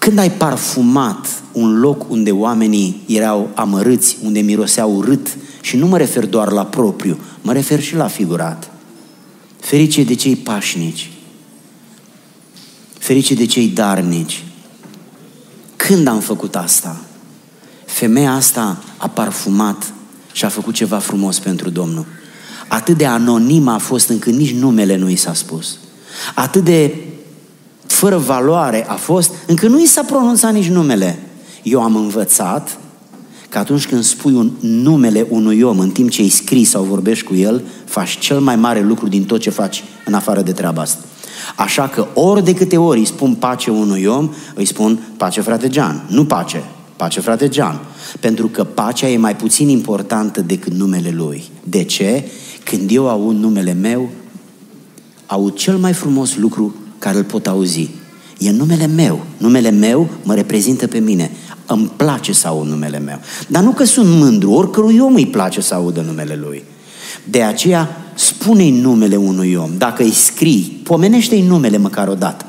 Când ai parfumat un loc unde oamenii erau amărâți, unde miroseau urât, și nu mă refer doar la propriu, mă refer și la figurat. Ferice de cei pașnici, ferice de cei darnici. Când am făcut asta? Femeia asta a parfumat și a făcut ceva frumos pentru Domnul. Atât de anonim a fost încât nici numele nu i s-a spus. Atât de fără valoare a fost, încă nu i s-a pronunțat nici numele. Eu am învățat că atunci când spui un numele unui om în timp ce îi scrii sau vorbești cu el, faci cel mai mare lucru din tot ce faci în afară de treaba asta. Așa că ori de câte ori îi spun pace unui om, îi spun pace frate Jean, nu pace, pace frate Jean. Pentru că pacea e mai puțin importantă decât numele lui. De ce? Când eu aud numele meu, aud cel mai frumos lucru care îl pot auzi. E numele meu. Numele meu mă reprezintă pe mine. Îmi place să aud numele meu. Dar nu că sunt mândru, oricărui om îi place să audă numele lui. De aceea, spune-i numele unui om. Dacă îi scrii, pomenește-i numele măcar o dată.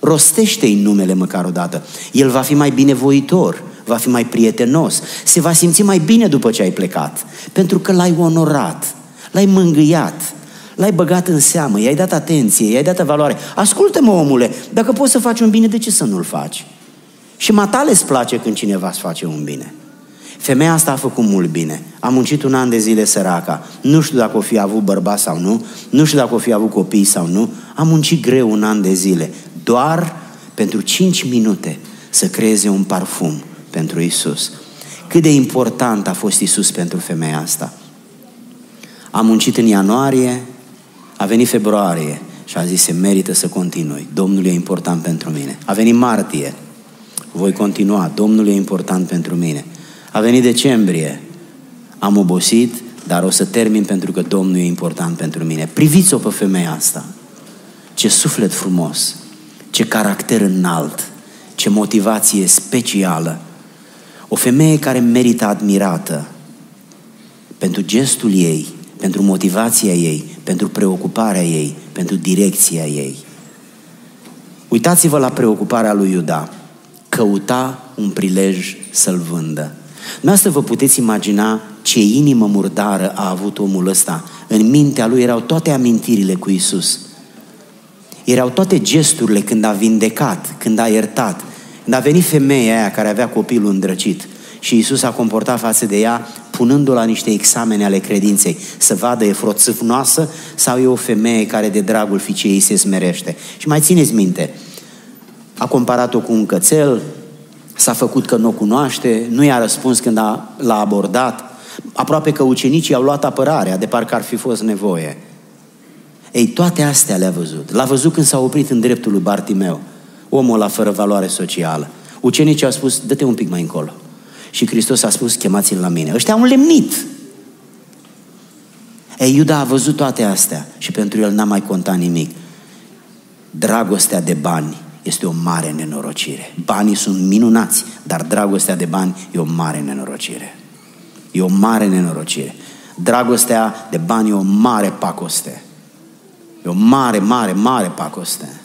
Rostește-i numele măcar o dată. El va fi mai binevoitor, va fi mai prietenos, se va simți mai bine după ce ai plecat. Pentru că l-ai onorat, l-ai mângâiat, L-ai băgat în seamă, i-ai dat atenție, i-ai dat valoare. Ascultă-mă, omule, dacă poți să faci un bine, de ce să nu-l faci? Și matale îți place când cineva îți face un bine. Femeia asta a făcut mult bine. A muncit un an de zile săraca. Nu știu dacă o fi avut bărbat sau nu, nu știu dacă o fi avut copii sau nu. A muncit greu un an de zile. Doar pentru 5 minute să creeze un parfum pentru Isus. Cât de important a fost Isus pentru femeia asta. A muncit în ianuarie, a venit februarie și a zis, se merită să continui. Domnul e important pentru mine. A venit martie, voi continua. Domnul e important pentru mine. A venit decembrie, am obosit, dar o să termin pentru că Domnul e important pentru mine. Priviți-o pe femeia asta. Ce suflet frumos, ce caracter înalt, ce motivație specială. O femeie care merită admirată, pentru gestul ei, pentru motivația ei, pentru preocuparea ei, pentru direcția ei. Uitați-vă la preocuparea lui Iuda. Căuta un prilej să-l vândă. Noastră vă puteți imagina ce inimă murdară a avut omul ăsta. În mintea lui erau toate amintirile cu Isus. Erau toate gesturile când a vindecat, când a iertat, când a venit femeia aia care avea copilul îndrăcit și Isus a comportat față de ea punându-o la niște examene ale credinței, să vadă e froțâfnoasă sau e o femeie care de dragul ficiei se smerește. Și mai țineți minte, a comparat-o cu un cățel, s-a făcut că nu o cunoaște, nu i-a răspuns când a, l-a abordat, aproape că ucenicii au luat apărarea, de parcă ar fi fost nevoie. Ei, toate astea le-a văzut. L-a văzut când s-a oprit în dreptul lui Bartimeu, omul la fără valoare socială. Ucenicii au spus, dă-te un pic mai încolo. Și Hristos a spus, chemați-l la mine. Ăștia au lemnit. Ei, Iuda a văzut toate astea și pentru el n-a mai contat nimic. Dragostea de bani este o mare nenorocire. Banii sunt minunați, dar dragostea de bani e o mare nenorocire. E o mare nenorocire. Dragostea de bani e o mare pacoste. E o mare, mare, mare pacoste.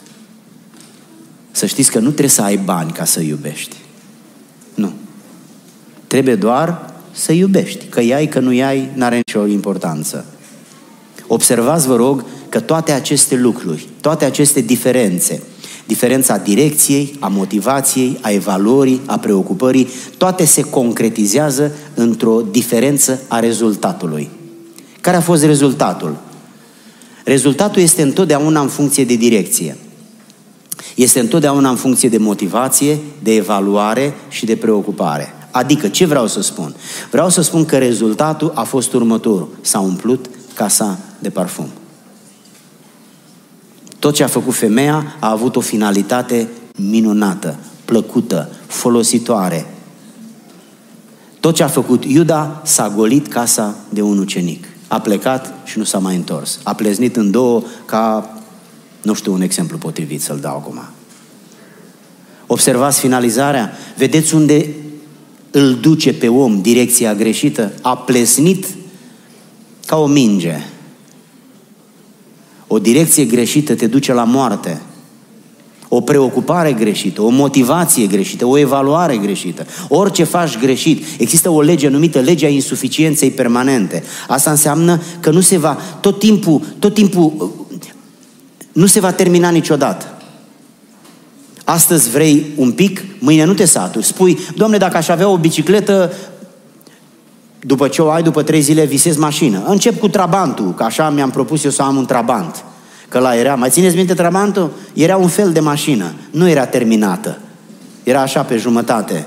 Să știți că nu trebuie să ai bani ca să iubești. Nu. Trebuie doar să iubești. Că ai, că nu ai, n-are nicio importanță. Observați, vă rog, că toate aceste lucruri, toate aceste diferențe, diferența direcției, a motivației, a evaluării, a preocupării, toate se concretizează într-o diferență a rezultatului. Care a fost rezultatul? Rezultatul este întotdeauna în funcție de direcție. Este întotdeauna în funcție de motivație, de evaluare și de preocupare. Adică, ce vreau să spun? Vreau să spun că rezultatul a fost următorul. S-a umplut casa de parfum. Tot ce a făcut femeia a avut o finalitate minunată, plăcută, folositoare. Tot ce a făcut Iuda s-a golit casa de un ucenic. A plecat și nu s-a mai întors. A pleznit în două ca, nu știu un exemplu potrivit să-l dau acum. Observați finalizarea? Vedeți unde îl duce pe om direcția greșită? A plesnit ca o minge. O direcție greșită te duce la moarte. O preocupare greșită, o motivație greșită, o evaluare greșită. Orice faci greșit. Există o lege numită legea insuficienței permanente. Asta înseamnă că nu se va, tot timpul, tot timpul, nu se va termina niciodată. Astăzi vrei un pic, mâine nu te saturi. Spui, domne, dacă aș avea o bicicletă, după ce o ai, după trei zile visezi mașină. Încep cu Trabantul, că așa mi-am propus eu să am un Trabant. Că la era, mai țineți minte Trabantul? Era un fel de mașină, nu era terminată. Era așa pe jumătate.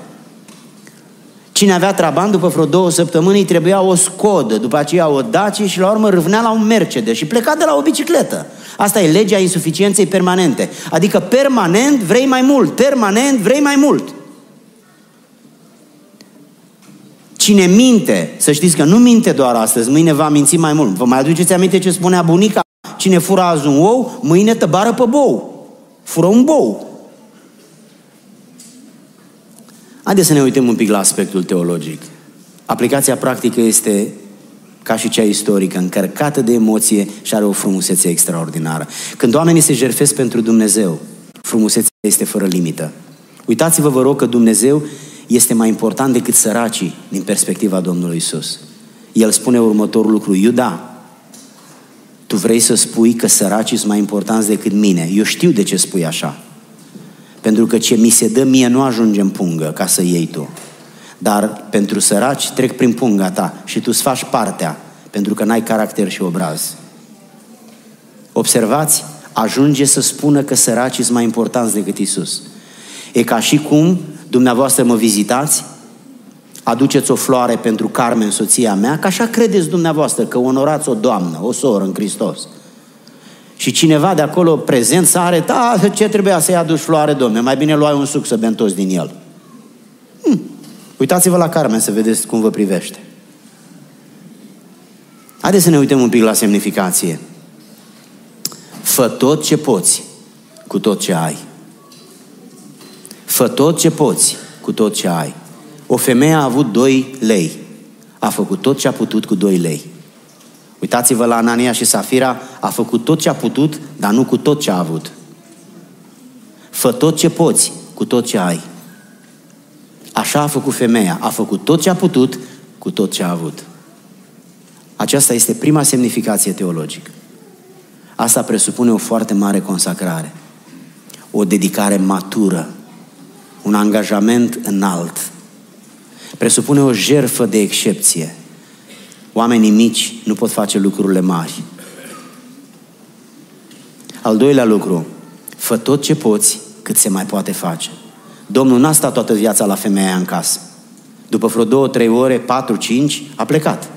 Cine avea Trabant, după vreo două săptămâni, îi trebuia o Scodă, după aceea o Daci și la urmă râvnea la un Mercedes și pleca de la o bicicletă. Asta e legea insuficienței permanente. Adică permanent vrei mai mult, permanent vrei mai mult. Cine minte, să știți că nu minte doar astăzi, mâine va minți mai mult. Vă mai aduceți aminte ce spunea bunica? Cine fură azi un ou, mâine tăbară pe bou. Fură un bou. Haideți să ne uităm un pic la aspectul teologic. Aplicația practică este ca și cea istorică, încărcată de emoție și are o frumusețe extraordinară. Când oamenii se jerfesc pentru Dumnezeu, frumusețea este fără limită. Uitați-vă, vă rog, că Dumnezeu este mai important decât săracii din perspectiva Domnului Isus. El spune următorul lucru, Iuda, tu vrei să spui că săracii sunt mai importanți decât mine. Eu știu de ce spui așa. Pentru că ce mi se dă mie nu ajunge în pungă ca să iei tu. Dar pentru săraci trec prin punga ta și tu îți faci partea pentru că n-ai caracter și obraz. Observați, ajunge să spună că săracii sunt mai importanți decât Isus. E ca și cum dumneavoastră mă vizitați, aduceți o floare pentru Carmen, soția mea, că așa credeți dumneavoastră că onorați o doamnă, o soră în Hristos. Și cineva de acolo prezent să arăta, da, ce trebuia să-i aduci floare, domne, mai bine luai un suc să bem toți din el. Hm. Uitați-vă la Carmen să vedeți cum vă privește. Haideți să ne uităm un pic la semnificație. Fă tot ce poți cu tot ce ai. Fă tot ce poți cu tot ce ai. O femeie a avut doi lei. a făcut tot ce a putut cu 2 lei. Uitați-vă la Anania și Safira, a făcut tot ce a putut, dar nu cu tot ce a avut. Fă tot ce poți cu tot ce ai. Așa a făcut femeia, a făcut tot ce a putut cu tot ce a avut. Aceasta este prima semnificație teologică. Asta presupune o foarte mare consacrare, o dedicare matură, un angajament înalt. Presupune o jerfă de excepție. Oamenii mici nu pot face lucrurile mari. Al doilea lucru, fă tot ce poți cât se mai poate face. Domnul n-a stat toată viața la femeia în casă. După vreo două, trei ore, patru, cinci, a plecat.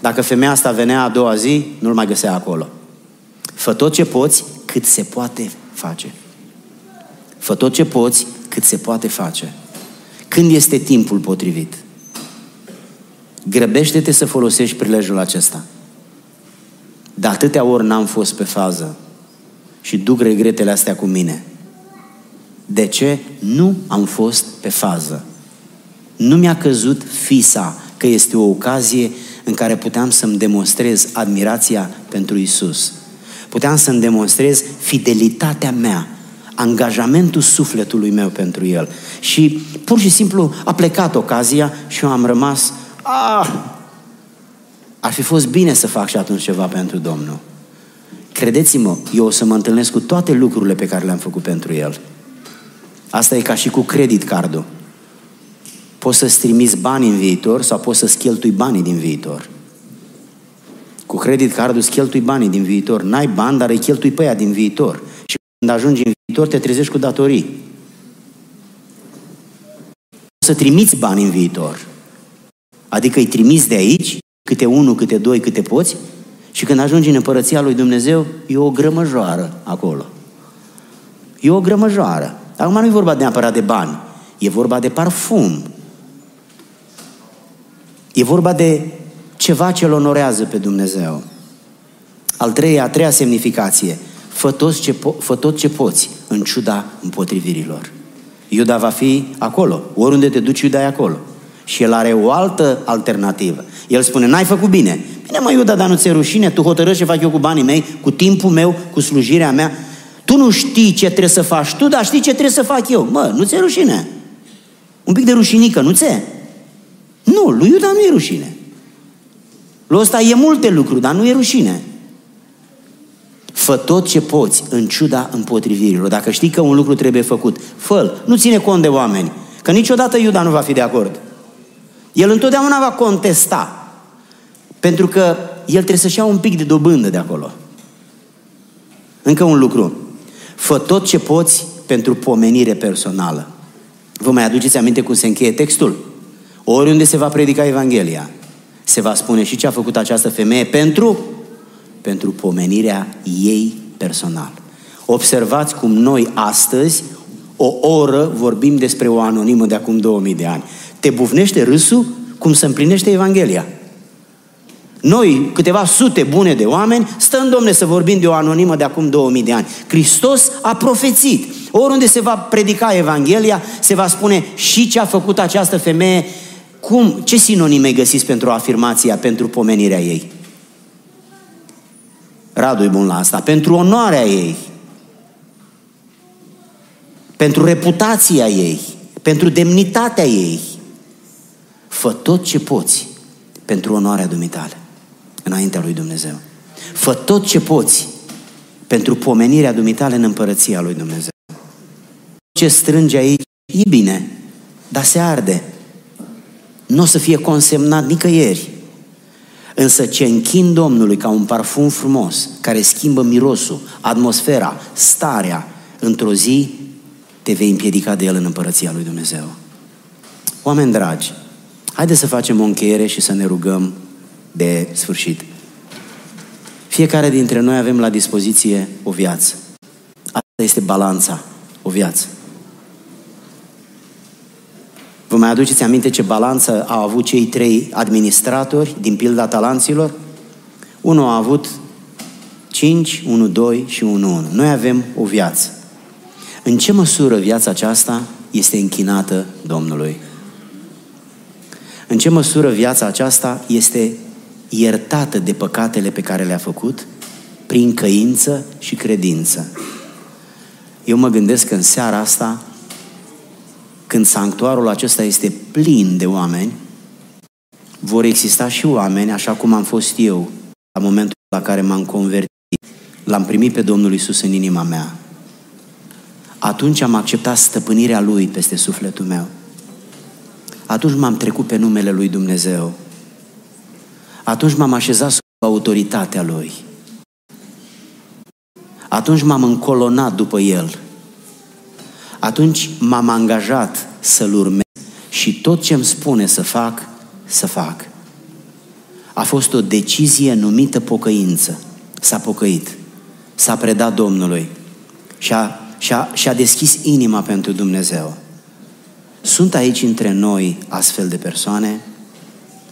Dacă femeia asta venea a doua zi, nu-l mai găsea acolo. Fă tot ce poți cât se poate face. Fă tot ce poți cât se poate face. Când este timpul potrivit? Grăbește-te să folosești prilejul acesta. De atâtea ori n-am fost pe fază și duc regretele astea cu mine. De ce nu am fost pe fază? Nu mi-a căzut fisa că este o ocazie în care puteam să-mi demonstrez admirația pentru Isus. Puteam să-mi demonstrez fidelitatea mea, angajamentul sufletului meu pentru El. Și pur și simplu a plecat ocazia și eu am rămas, ah, ar fi fost bine să fac și atunci ceva pentru Domnul. Credeți-mă, eu o să mă întâlnesc cu toate lucrurile pe care le-am făcut pentru El. Asta e ca și cu credit cardul. Poți să-ți trimiți bani în viitor sau poți să-ți cheltui banii din viitor. Cu credit cardul îți cheltui banii din viitor. N-ai bani, dar îi cheltui pe aia din viitor. Și când ajungi în viitor, te trezești cu datorii. Poți să trimiți bani în viitor. Adică îi trimiți de aici, câte unul, câte doi, câte poți, și când ajungi în împărăția lui Dumnezeu, e o grămăjoară acolo. E o grămăjoară. Acum nu e vorba neapărat de bani, e vorba de parfum. E vorba de ceva ce îl onorează pe Dumnezeu. Al treia, a treia semnificație, fă tot, ce po- fă tot ce poți în ciuda împotrivirilor. Iuda va fi acolo, oriunde te duci, Iuda e acolo. Și el are o altă alternativă. El spune, n-ai făcut bine. Bine mă, Iuda, dar nu ți rușine? Tu hotărăști ce fac eu cu banii mei, cu timpul meu, cu slujirea mea. Tu nu știi ce trebuie să faci tu, dar știi ce trebuie să fac eu. Mă, nu ți-e rușine. Un pic de rușinică, nu ți Nu, lui Iuda nu e rușine. Lui ăsta e multe lucruri, dar nu e rușine. Fă tot ce poți, în ciuda împotrivirilor. Dacă știi că un lucru trebuie făcut, fă Nu ține cont de oameni. Că niciodată Iuda nu va fi de acord. El întotdeauna va contesta. Pentru că el trebuie să-și ia un pic de dobândă de acolo. Încă un lucru. Fă tot ce poți pentru pomenire personală. Vă mai aduceți aminte cum se încheie textul? Oriunde se va predica Evanghelia, se va spune și ce a făcut această femeie pentru, pentru pomenirea ei personal. Observați cum noi astăzi, o oră, vorbim despre o anonimă de acum 2000 de ani. Te bufnește râsul cum se împlinește Evanghelia. Noi, câteva sute bune de oameni, stăm, domne, să vorbim de o anonimă de acum 2000 de ani. Hristos a profețit. Oriunde se va predica Evanghelia, se va spune și ce a făcut această femeie, cum, ce sinonime găsiți pentru afirmația, pentru pomenirea ei? Radu e bun la asta. Pentru onoarea ei. Pentru reputația ei. Pentru demnitatea ei. Fă tot ce poți pentru onoarea dumitale înaintea lui Dumnezeu. Fă tot ce poți pentru pomenirea dumitale în împărăția lui Dumnezeu. Ce strânge aici e bine, dar se arde. Nu o să fie consemnat nicăieri. Însă ce închin Domnului ca un parfum frumos, care schimbă mirosul, atmosfera, starea, într-o zi te vei împiedica de el în împărăția lui Dumnezeu. Oameni dragi, haideți să facem o încheiere și să ne rugăm de sfârșit. Fiecare dintre noi avem la dispoziție o viață. Asta este balanța, o viață. Vă mai aduceți aminte ce balanță au avut cei trei administratori din pilda talanților? Unul a avut 5, 1, 2 și 1, 1. Noi avem o viață. În ce măsură viața aceasta este închinată Domnului? În ce măsură viața aceasta este iertată de păcatele pe care le-a făcut prin căință și credință. Eu mă gândesc că în seara asta, când sanctuarul acesta este plin de oameni, vor exista și oameni, așa cum am fost eu, la momentul la care m-am convertit, l-am primit pe Domnul Isus în inima mea. Atunci am acceptat stăpânirea Lui peste sufletul meu. Atunci m-am trecut pe numele Lui Dumnezeu. Atunci m-am așezat sub autoritatea Lui. Atunci m-am încolonat după El. Atunci m-am angajat să-L urmez și tot ce îmi spune să fac, să fac. A fost o decizie numită pocăință. S-a pocăit. S-a predat Domnului. Și-a, și-a, și-a deschis inima pentru Dumnezeu. Sunt aici între noi astfel de persoane?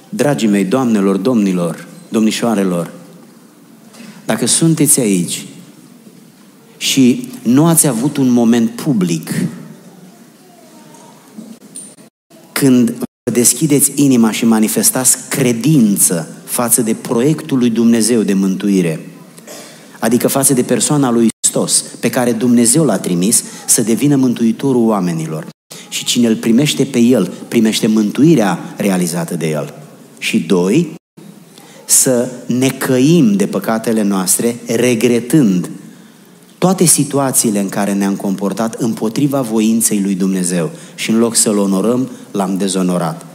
Dragii mei, doamnelor, domnilor, domnișoarelor, dacă sunteți aici și nu ați avut un moment public când vă deschideți inima și manifestați credință față de proiectul lui Dumnezeu de mântuire, adică față de persoana lui Hristos, pe care Dumnezeu l-a trimis să devină mântuitorul oamenilor. Și cine îl primește pe el, primește mântuirea realizată de el. Și doi, să ne căim de păcatele noastre, regretând toate situațiile în care ne-am comportat împotriva voinței lui Dumnezeu și în loc să-L onorăm, l-am dezonorat.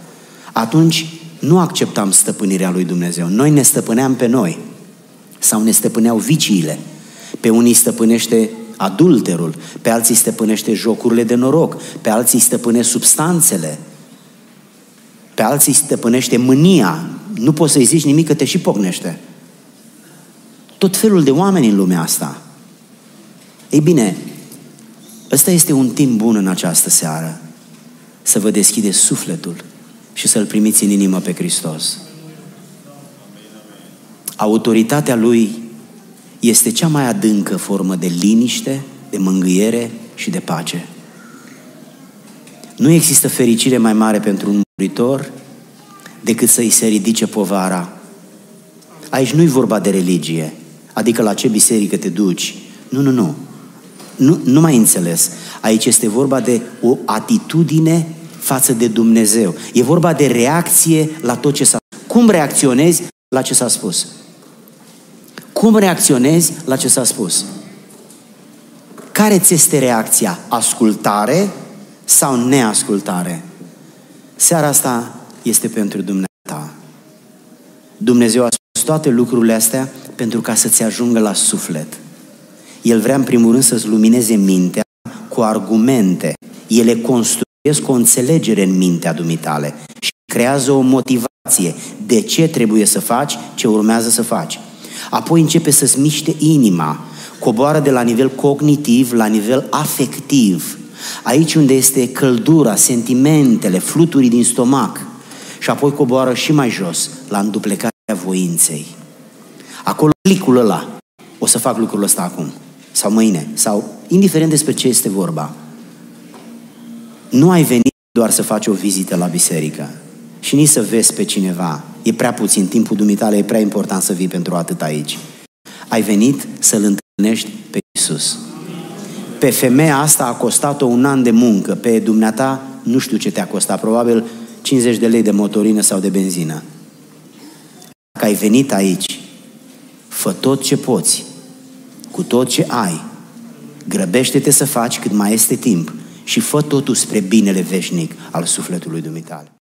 Atunci nu acceptam stăpânirea lui Dumnezeu. Noi ne stăpâneam pe noi sau ne stăpâneau viciile. Pe unii stăpânește adulterul, pe alții stăpânește jocurile de noroc, pe alții stăpânește substanțele, pe alții stăpânește mânia. Nu poți să-i zici nimic că te și pocnește. Tot felul de oameni în lumea asta. Ei bine, ăsta este un timp bun în această seară. Să vă deschideți sufletul și să-L primiți în inimă pe Hristos. Autoritatea Lui este cea mai adâncă formă de liniște, de mângâiere și de pace. Nu există fericire mai mare pentru un muritor decât să-i se ridice povara. Aici nu-i vorba de religie, adică la ce biserică te duci. Nu, nu, nu. Nu, nu mai înțeles. Aici este vorba de o atitudine față de Dumnezeu. E vorba de reacție la tot ce s-a Cum reacționezi la ce s-a spus? Cum reacționezi la ce s-a spus? Care ți este reacția? Ascultare sau neascultare? Seara asta este pentru Dumnezeu. Dumnezeu a spus toate lucrurile astea pentru ca să-ți ajungă la suflet. El vrea în primul rând să-ți lumineze mintea cu argumente. Ele construiesc o înțelegere în mintea dumitale și creează o motivație de ce trebuie să faci ce urmează să faci. Apoi începe să-ți miște inima, coboară de la nivel cognitiv la nivel afectiv. Aici unde este căldura, sentimentele, fluturii din stomac. Și apoi coboară și mai jos, la înduplecarea voinței. Acolo clicul ăla. O să fac lucrul ăsta acum. Sau mâine. Sau indiferent despre ce este vorba. Nu ai venit doar să faci o vizită la biserică și nici să vezi pe cineva. E prea puțin, timpul dumitale e prea important să vii pentru atât aici. Ai venit să-L întâlnești pe Isus. Pe femeia asta a costat-o un an de muncă, pe dumneata nu știu ce te-a costat, probabil 50 de lei de motorină sau de benzină. Dacă ai venit aici, fă tot ce poți, cu tot ce ai, grăbește-te să faci cât mai este timp și fă totul spre binele veșnic al sufletului dumitale.